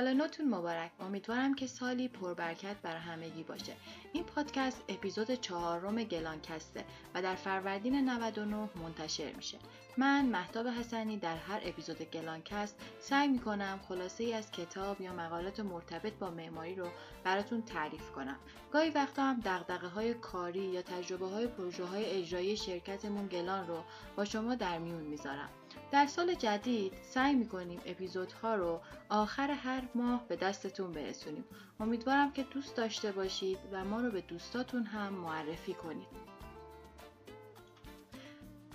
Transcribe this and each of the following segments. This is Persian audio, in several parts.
سال نوتون مبارک. امیدوارم که سالی پربرکت برای همگی باشه. این پادکست اپیزود چهارم گلانکسته و در فروردین 99 منتشر میشه. من مهتاب حسنی در هر اپیزود گلانکست سعی می‌کنم خلاصه ای از کتاب یا مقالات مرتبط با معماری رو براتون تعریف کنم. گاهی وقتا هم دقدقه های کاری یا تجربه های پروژه های اجرایی شرکتمون گلان رو با شما در میون می‌ذارم. در سال جدید سعی می‌کنیم اپیزودها رو آخر هر ماه به دستتون برسونیم. امیدوارم که دوست داشته باشید و ما رو به دوستاتون هم معرفی کنید.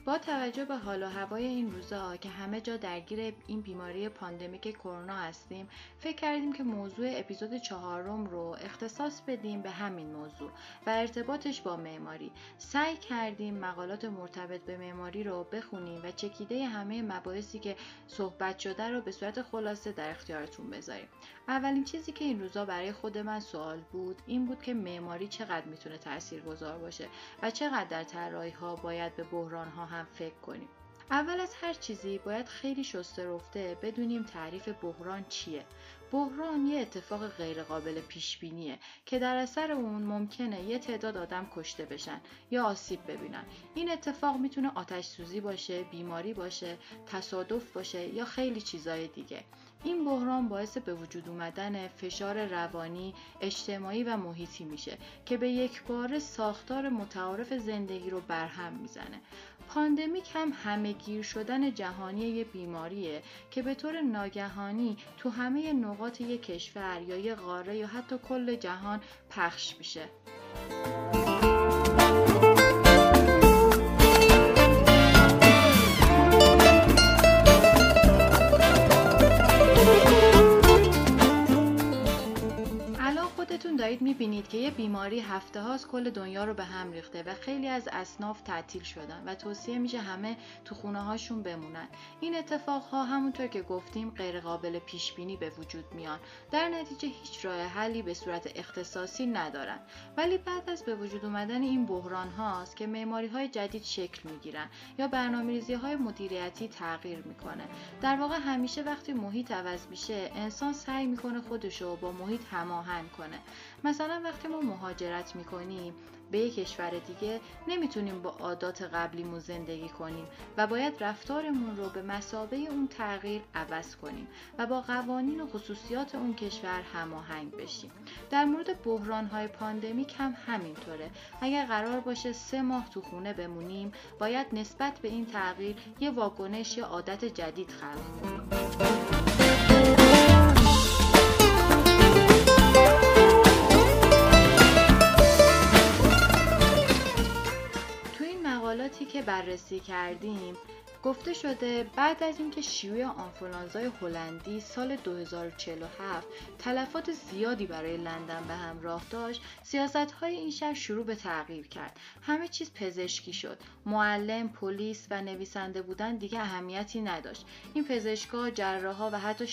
با توجه به حال و هوای این روزا که همه جا درگیر این بیماری پاندمیک کرونا هستیم فکر کردیم که موضوع اپیزود چهارم رو اختصاص بدیم به همین موضوع و ارتباطش با معماری. سعی کردیم مقالات مرتبط به معماری رو بخونیم و چکیده همه مباحثی که صحبت شده رو به صورت خلاصه در اختیارتون بذاریم. اولین چیزی که این روزا برای خود من سوال بود این بود که معماری چقدر می‌تونه تاثیرگذار باشه و چقدر در طراحی ها باید به بحران ها هم فکر کنیم. اول از هر چیزی باید خیلی شسته رفته بدونیم تعریف بحران چیه. بحران یه اتفاق غیرقابل پیش بینیه که در اثر اون ممکنه یه تعداد آدم کشته بشن یا آسیب ببینن. این اتفاق می‌تونه آتش سوزی باشه بیماری باشه تصادف باشه یا خیلی چیزای دیگه. این بحران باعث به وجود اومدن فشار روانی، اجتماعی و محیطی میشه که به یک بار ساختار متعارف زندگی رو برهم می‌زنه. پاندمیک هم همه گیر شدن جهانی یه بیماریه که به طور ناگهانی تو همه نقاط یک کشور یا یه قاره یا حتی کل جهان پخش میشه. خودتون دارید می‌بینید که یه بیماری هفته هاست کل دنیا رو به هم ریخته و خیلی از اصناف تعطیل شدن و توصیه میشه همه تو خونه هاشون بمونن. این اتفاق ها همونطور که گفتیم غیر قابل پیش بینی به وجود میان. در نتیجه هیچ راه حلی به صورت اختصاصی ندارن. ولی بعد از به وجود اومدن این بحران هاست که معماری های جدید شکل می‌گیرن یا برنامه‌ریزی های مدیریتی تغییر می‌کنه. در واقع همیشه وقتی محیط عوض میشه انسان سعی می‌کنه خودشو با محیط هماهنگ کنه. مثلا وقتی ما مهاجرت می‌کنیم به یک کشور دیگه نمی‌تونیم با عادات قبلیمون زندگی کنیم و باید رفتارمون رو به مسابه اون تغییر عوض کنیم و با قوانین و خصوصیات اون کشور هماهنگ بشیم. در مورد بحران های پاندمیک هم همینطوره. اگر قرار باشه سه ماه تو خونه بمونیم باید نسبت به این تغییر یه واکنش یا عادت جدید خلق کنیم. مقالاتی که بررسی کردیم گفته شده بعد از اینکه شیوع آنفولانزای هلندی سال 2047 تلفات زیادی برای لندن به همراه داشت سیاست های این شهر شروع به تغییر کرد همه چیز پزشکی شد معلم پلیس و نویسنده بودن دیگه اهمیتی نداشت این پزشکا جراحا و حتی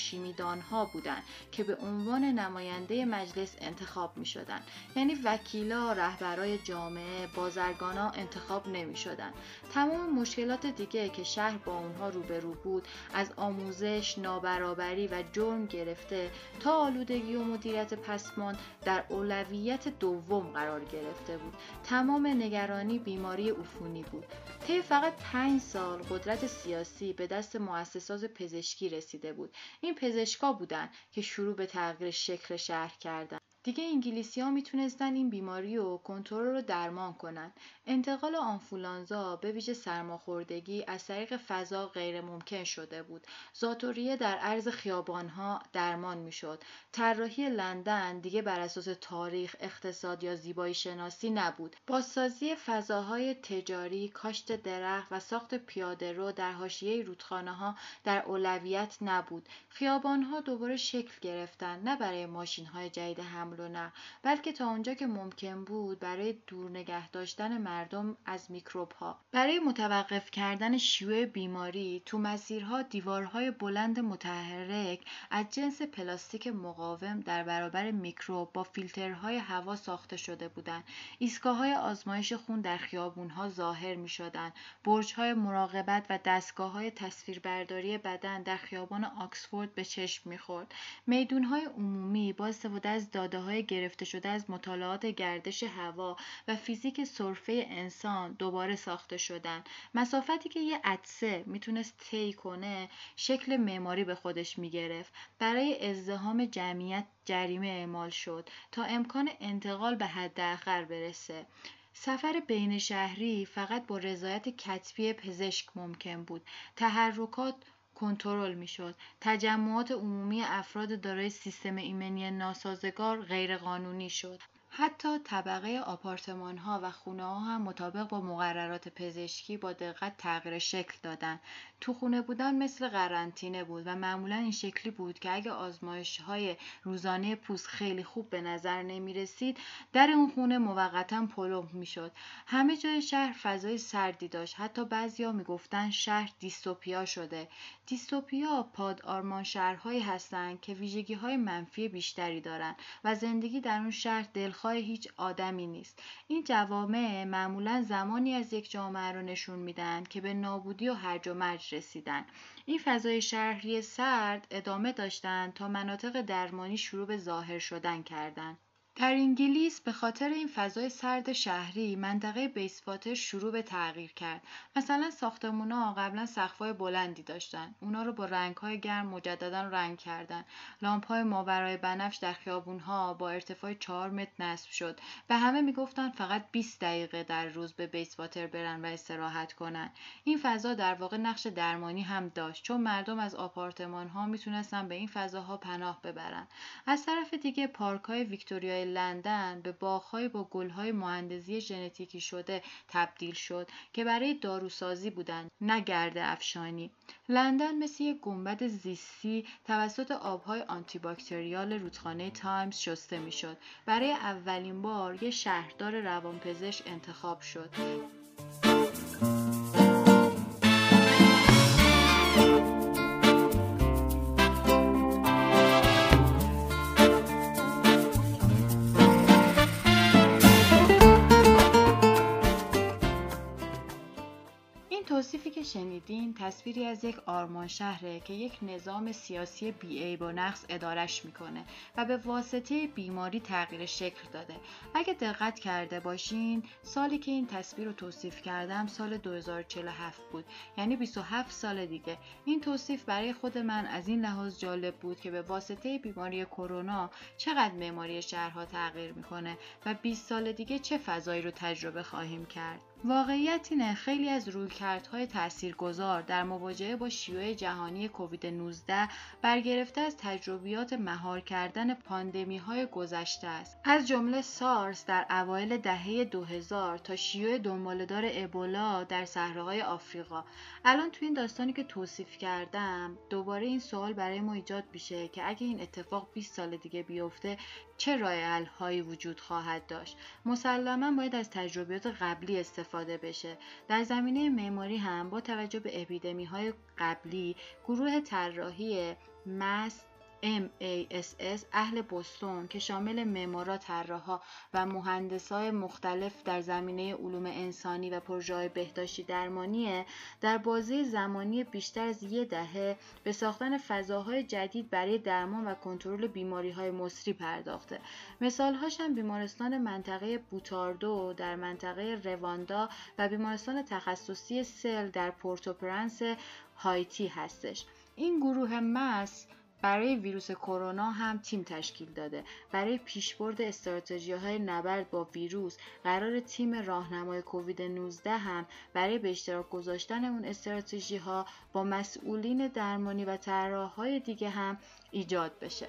ها بودند که به عنوان نماینده مجلس انتخاب می شدن. یعنی وکیلا رهبرای جامعه بازرگانا انتخاب نمی شدن. تمام مشکلات دیگه که با اونها روبرو بود از آموزش، نابرابری و جرم گرفته تا آلودگی و مدیریت پسمان در اولویت دوم قرار گرفته بود. تمام نگرانی بیماری عفونی بود. طی فقط پنج سال قدرت سیاسی به دست مؤسسات پزشکی رسیده بود. این پزشکا بودند که شروع به تغییر شکل شهر کردند. دیگه انگلیسی ها می‌تونستن این بیماری و کنترل رو درمان کنن. انتقال آنفولانزا به ویژه سرماخوردگی از طریق فضا غیر ممکن شده بود. زاتوریه در عرض خیابان ها درمان می‌شد. طراحی لندن دیگه بر اساس تاریخ، اقتصاد یا زیبایی شناسی نبود. بازسازی فضاهای تجاری، کاشت درخت و ساخت پیاده رو در حاشیه رودخانه ها در اولویت نبود. خیابان ها دوباره شکل گرفتن نه برای ماشین های جدید هم حمل و نقل بلکه تا اونجا که ممکن بود برای دور نگه داشتن مردم از میکروب ها برای متوقف کردن شیوع بیماری تو مسیرها دیوارهای بلند متحرک از جنس پلاستیک مقاوم در برابر میکروب با فیلترهای هوا ساخته شده بودند. ایستگاههای آزمایش خون در خیابونها ظاهر می شدن برجهای مراقبت و دستگاه های تصویربرداری بدن در خیابان آکسفورد به چشم می‌خورد. میدونهای عمومی با استفاده از داده های گرفته شده از مطالعات گردش هوا و فیزیک سرفه انسان دوباره ساخته شدن مسافتی که یه عدسه می‌تونست طی کنه شکل معماری به خودش می‌گرفت. برای ازدهام جمعیت جریمه اعمال شد تا امکان انتقال به حداخر برسه. سفر بین شهری فقط با رضایت کتبی پزشک ممکن بود. تحرکات کنترل می‌شد. تجمعات عمومی افراد دارای سیستم ایمنی ناسازگار غیرقانونی شد. حتی طبقه آپارتمان ها و خونه ها هم مطابق با مقررات پزشکی با دقت تغییر شکل دادن. تو خونه بودن مثل قرنطینه بود و معمولا این شکلی بود که اگه آزمایش های روزانه پوست خیلی خوب به نظر نمی رسید در اون خونه موقتا پلمپ می شد. همه جای شهر فضای سردی داشت. حتی بعضیا می‌گفتن شهر دیستوپیا شده. دیستوپیا پاد آرمان شهرهایی هستند که ویژگی های منفی بیشتری دارند و زندگی در اون شهر دلخواه هیچ آدمی نیست. این جوامع معمولا زمانی از یک جامعه رو نشون میدن که به نابودی و هرج و مرج رسیدن. این فضای شهری سرد ادامه داشتند تا مناطق درمانی شروع به ظاهر شدن کردند. در انگلیس به خاطر این فضای سرد شهری منطقه بیسواتر شروع به تغییر کرد. مثلا ساختمونا قبلا سقف‌های بلندی داشتن. اونا رو با رنگ‌های گرم مجددا رنگ کردن. لامپ‌های ماورای بنفش در خیابونها با ارتفاع 4 متر نصب شد. به همه می‌گفتن فقط 20 دقیقه در روز به بیسواتر برن و استراحت کنن. این فضا در واقع نقش درمانی هم داشت چون مردم از آپارتمان‌ها می‌تونستن به این فضاها پناه ببرن. از طرف دیگه پارک‌های ویکتوریا لندن به باغ‌های با گل‌های مهندسی ژنتیکی شده تبدیل شد که برای داروسازی بودند نه گرد افشانی. لندن مثل یک گنبد زیستی توسط آبهای آنتیباکتریال رودخانه تایمز شسته می‌شد. برای اولین بار یک شهردار روانپزشک انتخاب شد. شنیدین تصویری از یک آرمان شهره که یک نظام سیاسی بی با نقص ادارش می‌کنه و به واسطه بیماری تغییر شکل داده. اگه دقت کرده باشین سالی که این تصویر رو توصیف کردم سال 2047 بود. یعنی 27 سال دیگه. این توصیف برای خود من از این لحاظ جالب بود که به واسطه بیماری کرونا چقدر معماری شهرها تغییر می‌کنه و 20 سال دیگه چه فضایی رو تجربه خواهیم کرد. واقعیت اینه خیلی از رویکردهای تاثیرگذار در مواجهه با شیوع جهانی کووید 19 برگرفته از تجربیات مهار کردن پاندمی های گذشته است. از جمله سارس در اوایل دهه 2000 تا شیوع دنبالدار ابولا در صحراهای آفریقا. الان تو این داستانی که توصیف کردم دوباره این سوال برای ما ایجاد میشه که اگه این اتفاق 20 سال دیگه بیفته چه راه هایی وجود خواهد داشت؟ مسلما باید از تجربیات قبلی استفاده بشه. در زمینه معماری هم با توجه به اپیدمی های قبلی گروه طراحی مست MASS اهل بوستون که شامل معمارا، طراحا و مهندسای مختلف در زمینه علوم انسانی و پروژه‌های بهداشتی درمانیه در بازه زمانی بیشتر از یک دهه به ساختن فضاهای جدید برای درمان و کنترل بیماری‌های مصری پرداخته. مثالهاش هم بیمارستان منطقه بوتاردو در منطقه رواندا و بیمارستان تخصصی سل در پورتوپرنس هایتی هستش. این گروه MASS برای ویروس کرونا هم تیم تشکیل داده. برای پیشبرد استراتژی های نبرد با ویروس قراره تیم راهنمای کووید 19 هم برای به اشتراک گذاشتن اون استراتژی ها با مسئولین درمانی و طراح های دیگه هم ایجاد بشه.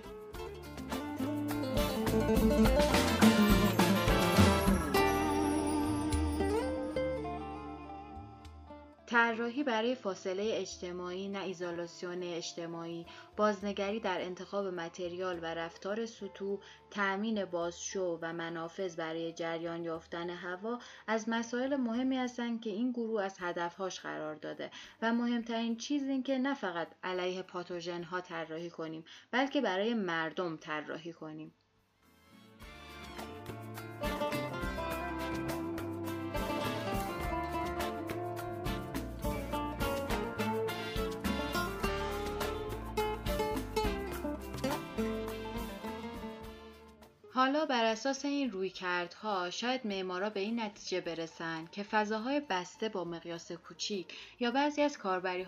طراحی برای فاصله اجتماعی نه ایزولاسیون اجتماعی. بازنگری در انتخاب متریال و رفتار سطوح تأمین بازشو و منافذ برای جریان یافتن هوا از مسائل مهمی هستند که این گروه از هدفهاش قرار داده. و مهمترین چیز این که نه فقط علیه پاتوژن ها طراحی کنیم بلکه برای مردم طراحی کنیم. حالا بر اساس این رویکردها شاید معمارا به این نتیجه برسند که فضاهای بسته با مقیاس کوچیک یا بعضی از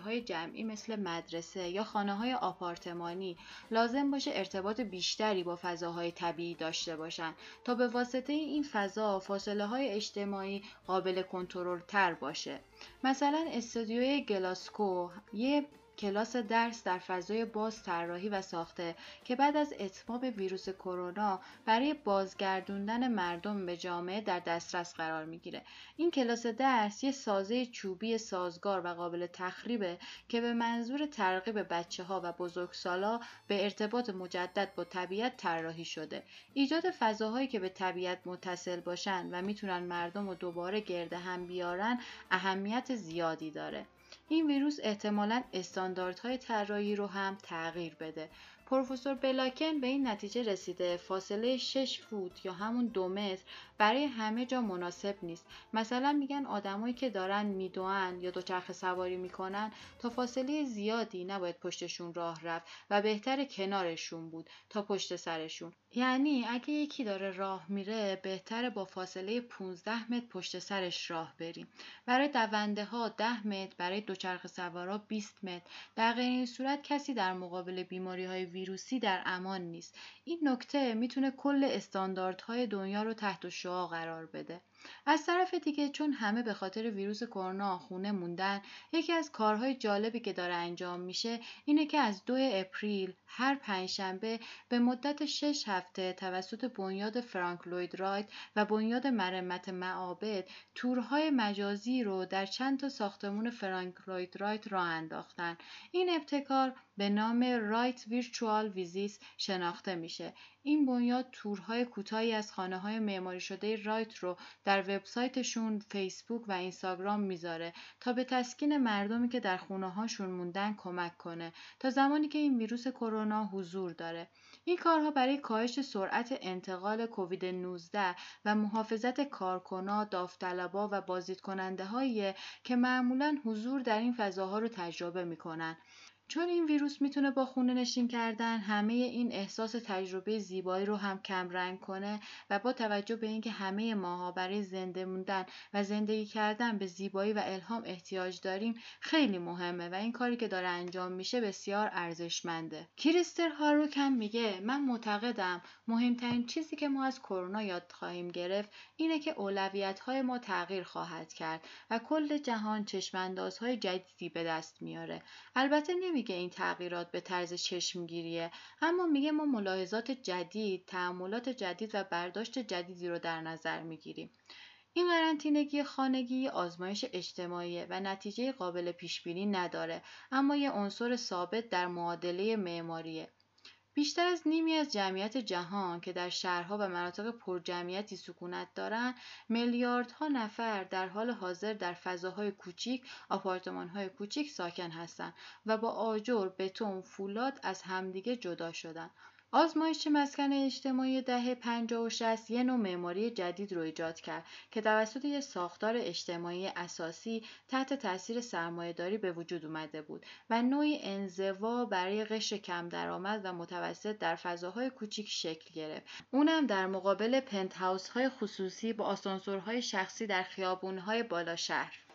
های جمعی مثل مدرسه یا های آپارتمانی لازم باشه ارتباط بیشتری با فضاهای طبیعی داشته باشند تا به واسطه این فضا فاصله های اجتماعی قابل کنترل تر باشه. مثلا استودیوی گلاسکو یه کلاس درس در فضای باز طراحی و ساخته که بعد از اتمام ویروس کرونا برای بازگردوندن مردم به جامعه در دسترس قرار می‌گیره. این کلاس درس یه سازه چوبی سازگار و قابل تخریبه که به منظور ترغیب بچه ها و بزرگسالا به ارتباط مجدد با طبیعت طراحی شده. ایجاد فضاهایی که به طبیعت متصل باشن و می‌تونن مردم رو دوباره گرد هم بیارن اهمیت زیادی داره. این ویروس احتمالا استانداردهای طراحی رو هم تغییر بده. پروفسور بلاکن به این نتیجه رسیده. فاصله 6 فوت یا همون دو متر برای همه جا مناسب نیست. مثلا میگن آدمایی که دارن میدوئن یا دوچرخه سواری می‌کنن تا فاصله زیادی نباید پشتشون راه رفت و بهتر کنارشون بود تا پشت سرشون. یعنی اگه یکی داره راه میره بهتره با فاصله 15 متر پشت سرش راه بریم. برای دونده ها 10 متر برای دوچرخه سوارا 20 متر. در غیر این صورت کسی در مقابل بیماری های ویروسی در امان نیست. این نکته می‌تونه کل استانداردهای دنیا رو تحت شعا قرار بده. از طرف دیگه چون همه به خاطر ویروس کرونا خونه موندن یکی از کارهای جالبی که داره انجام میشه اینه که از دو اپریل هر پنجشنبه به مدت شش هفته توسط بنیاد فرانک لوید رایت و بنیاد مرمت معابد تورهای مجازی رو در چند تا ساختمون فرانک لوید رایت راه انداختن. این ابتکار به نام Wright Virtual Visits شناخته میشه. این بنیاد تورهای کوتاهی از خانه های معماری شده رایت رو در وبسایتشون فیسبوک و اینستاگرام می‌ذاره تا به تسکین مردمی که در خونه هاشون موندن کمک کنه تا زمانی که این ویروس کرونا حضور داره. این کارها برای کاهش سرعت انتقال کووید 19 و محافظت کارکنا، داوطلبا و بازدید کننده که معمولا حضور در این فضاها رو تجربه می‌کنن. چون این ویروس می‌تونه با خونه نشین کردن همه این احساس تجربه زیبایی رو هم کم رنگ کنه و با توجه به اینکه همه ماها برای زنده موندن و زندگی کردن به زیبایی و الهام احتیاج داریم خیلی مهمه و این کاری که داره انجام میشه بسیار ارزشمنده. کریستر هاروک هم میگه من معتقدم مهمترین چیزی که ما از کرونا یاد خواهیم گرفت اینه که اولویت های ما تغییر خواهد کرد و کل جهان چشماندازهای جدیدی به دست میاره. البته نمیگه این تغییرات به طرز چشمگیریه اما میگه ما ملاحظات جدید تعاملات جدید و برداشت جدیدی رو در نظر می‌گیریم. این قرنطینگی خانگی آزمایش اجتماعی و نتیجه قابل پیش بینی نداره اما یه عنصر ثابت در معادله معماریه. بیشتر از نیمی از جمعیت جهان که در شهرها و مناطق پرجمعیتی سکونت دارند میلیاردها نفر در حال حاضر در فضاهای کوچیک آپارتمانهای کوچیک ساکن هستند و با آجر بتون فولاد از همدیگه جدا شدن آزمایش مسکن اجتماعی دهه 50 و 60 یه نوع معماری جدید رو ایجاد کرد که توسط یک ساختار اجتماعی اساسی تحت تاثیر سرمایهداری به وجود اومده بود و نوعی انزوا برای قشر کم درآمد و متوسط در فضاهای کوچیک شکل گرفت. اونم در مقابل پنت های خصوصی با آسانسورهای شخصی در خیابونهای بالا شهر.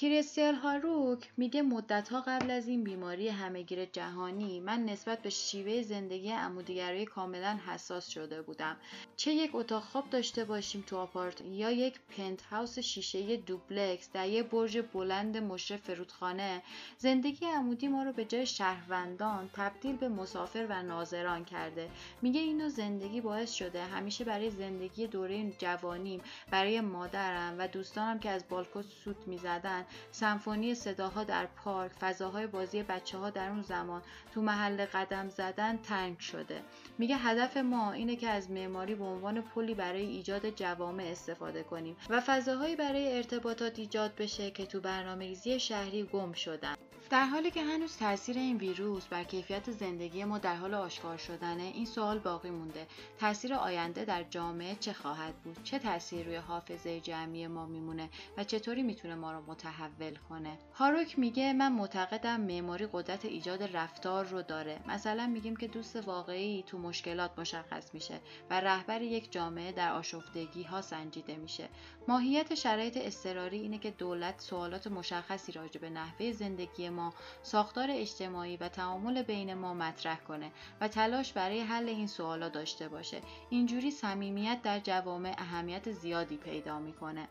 کریستیال هاروک میگه مدتها قبل از این بیماری همهگیر جهانی من نسبت به شیوه زندگی عمودیگرایی کاملا حساس شده بودم. چه یک اتاق خواب داشته باشیم تو آپارت یا یک پنت هاوس شیشه دوبلکس در یک برج بلند مشرف فرودخانه زندگی عمودی ما رو به جای شهروندان تبدیل به مسافر و ناظران کرده. میگه اینو زندگی باعث شده. همیشه برای زندگی دوره جوانیم برای مادرم و دوستانم که از بالکن سوت می‌زدن سمفونی صداها در پارک فضاهای بازی بچه ها در اون زمان تو محل قدم زدن تنگ شده. میگه هدف ما اینه که از معماری به عنوان پلی برای ایجاد جوامع استفاده کنیم و فضاهایی برای ارتباطات ایجاد بشه که تو برنامه ریزی شهری گم شدن. در حالی که هنوز تاثیر این ویروس بر کیفیت زندگی ما در حال آشکار شدنه این سوال باقی مونده. تاثیر آینده در جامعه چه خواهد بود؟ چه تاثیر روی حافظه جمعی ما میمونه و چطوری می‌تونه ما رو متحول کنه؟ هاروک میگه من معتقدم معماری قدرت ایجاد رفتار رو داره. مثلا میگیم که دوست واقعی تو مشکلات مشخص میشه و رهبر یک جامعه در آشفتگی ها سنجیده میشه. ماهیت شرایط اضطراری اینه که دولت سوالات مشخصی راجع به نحوه زندگی ما ساختار اجتماعی و تعامل بین ما مطرح کنه و تلاش برای حل این سوالا داشته باشه. اینجوری صمیمیت در جوامع اهمیت زیادی پیدا می‌کنه.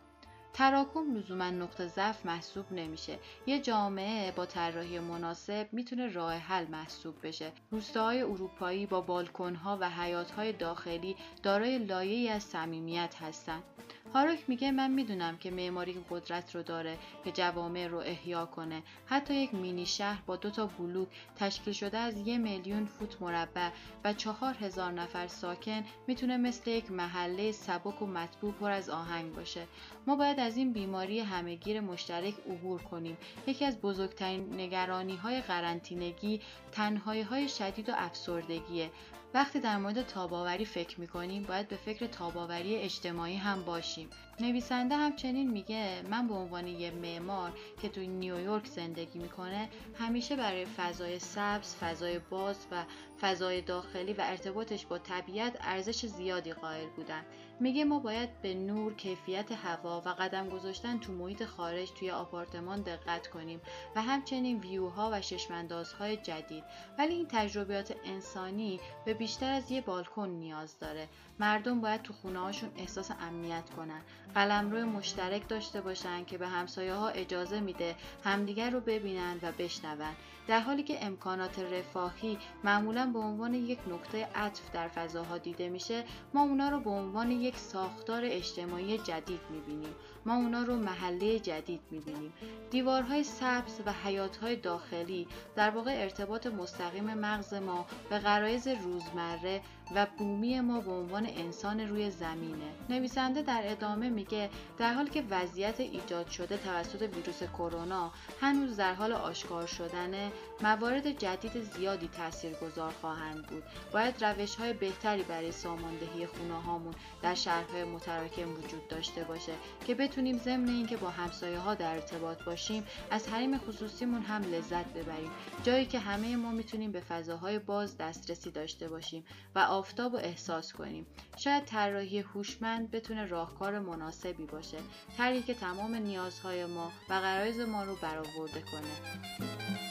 تراکم لزوما نقطه ضعف محسوب نمیشه. یه جامعه با طراحی مناسب می‌تونه راه حل محسوب بشه. روستاهای اروپایی با بالکنها و حیاتهای داخلی دارای لایه‌ای از صمیمیت هستند هاروک میگه من می‌دونم که معماری قدرت رو داره که جوامع رو احیا کنه. حتی یک مینی شهر با دو تا بلوک تشکیل شده از یه میلیون فوت مربع و چهار هزار نفر ساکن می‌تونه مثل یک محله سبک و مطبوع پر از آهنگ باشه. ما باید از این بیماری همهگیر مشترک عبور کنیم. یکی از بزرگترین نگرانی های قرنطینگی تنهایی های شدید و افسردگیه. وقتی در مورد تاباوری فکر می‌کنیم باید به فکر تاباوری اجتماعی هم باشیم. نویسنده همچنین میگه من به عنوان یه معمار که توی نیویورک زندگی می‌کنه همیشه برای فضای سبز، فضای باز و فضای داخلی و ارتباطش با طبیعت ارزش زیادی قائل بودم. میگه ما باید به نور، کیفیت هوا و قدم گذاشتن تو محیط خارج توی آپارتمان دقت کنیم و همچنین ویوها و ششمندازهای جدید. ولی این تجربیات انسانی به بیشتر از یه بالکن نیاز داره. مردم باید تو خونه هاشون احساس امنیت کنن. قلمرو مشترک داشته باشن که به همسایه ها اجازه میده همدیگر رو ببینن و بشنون. در حالی که امکانات رفاهی معمولا به عنوان یک نقطه عطف در فضاها دیده میشه ما اونا رو به عنوان یک ساختار اجتماعی جدید می‌بینیم. ما اونا رو محله جدید می‌بینیم. دیوارهای سبز و حیاتهای داخلی در واقع ارتباط مستقیم مغز ما به غرایز روزمره و بومی ما به عنوان انسان روی زمینه. نویسنده در ادامه میگه در حالی که وضعیت ایجاد شده توسط ویروس کرونا هنوز در حال آشکار شدن موارد جدید زیادی گذار خواهند بود. باید روش های بهتری برای ساماندهی خونه هامون در شهرهای متراکم وجود داشته باشه که بتونیم ضمن اینکه با همسایه ها در ارتباط باشیم از حریم خصوصیمون هم لذت ببریم. جایی که همه ما می‌تونیم به فضاهای باز دسترسی داشته باشیم و آفتاب و احساس کنیم. شاید طراحی هوشمند بتونه راهکار مناسبی باشه. طرحی که تمام نیازهای ما و غرایز ما رو برآورده کنه.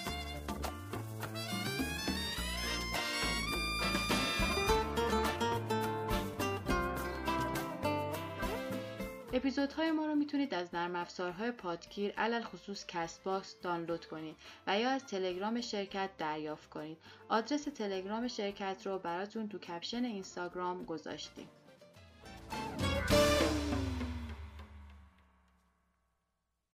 اپیزودهای ما رو می‌تونید از نرم افزارهای پادگیر علی الخصوص Castbox دانلود کنید و یا از تلگرام شرکت دریافت کنید. آدرس تلگرام شرکت رو براتون تو کپشن اینستاگرام گذاشتیم.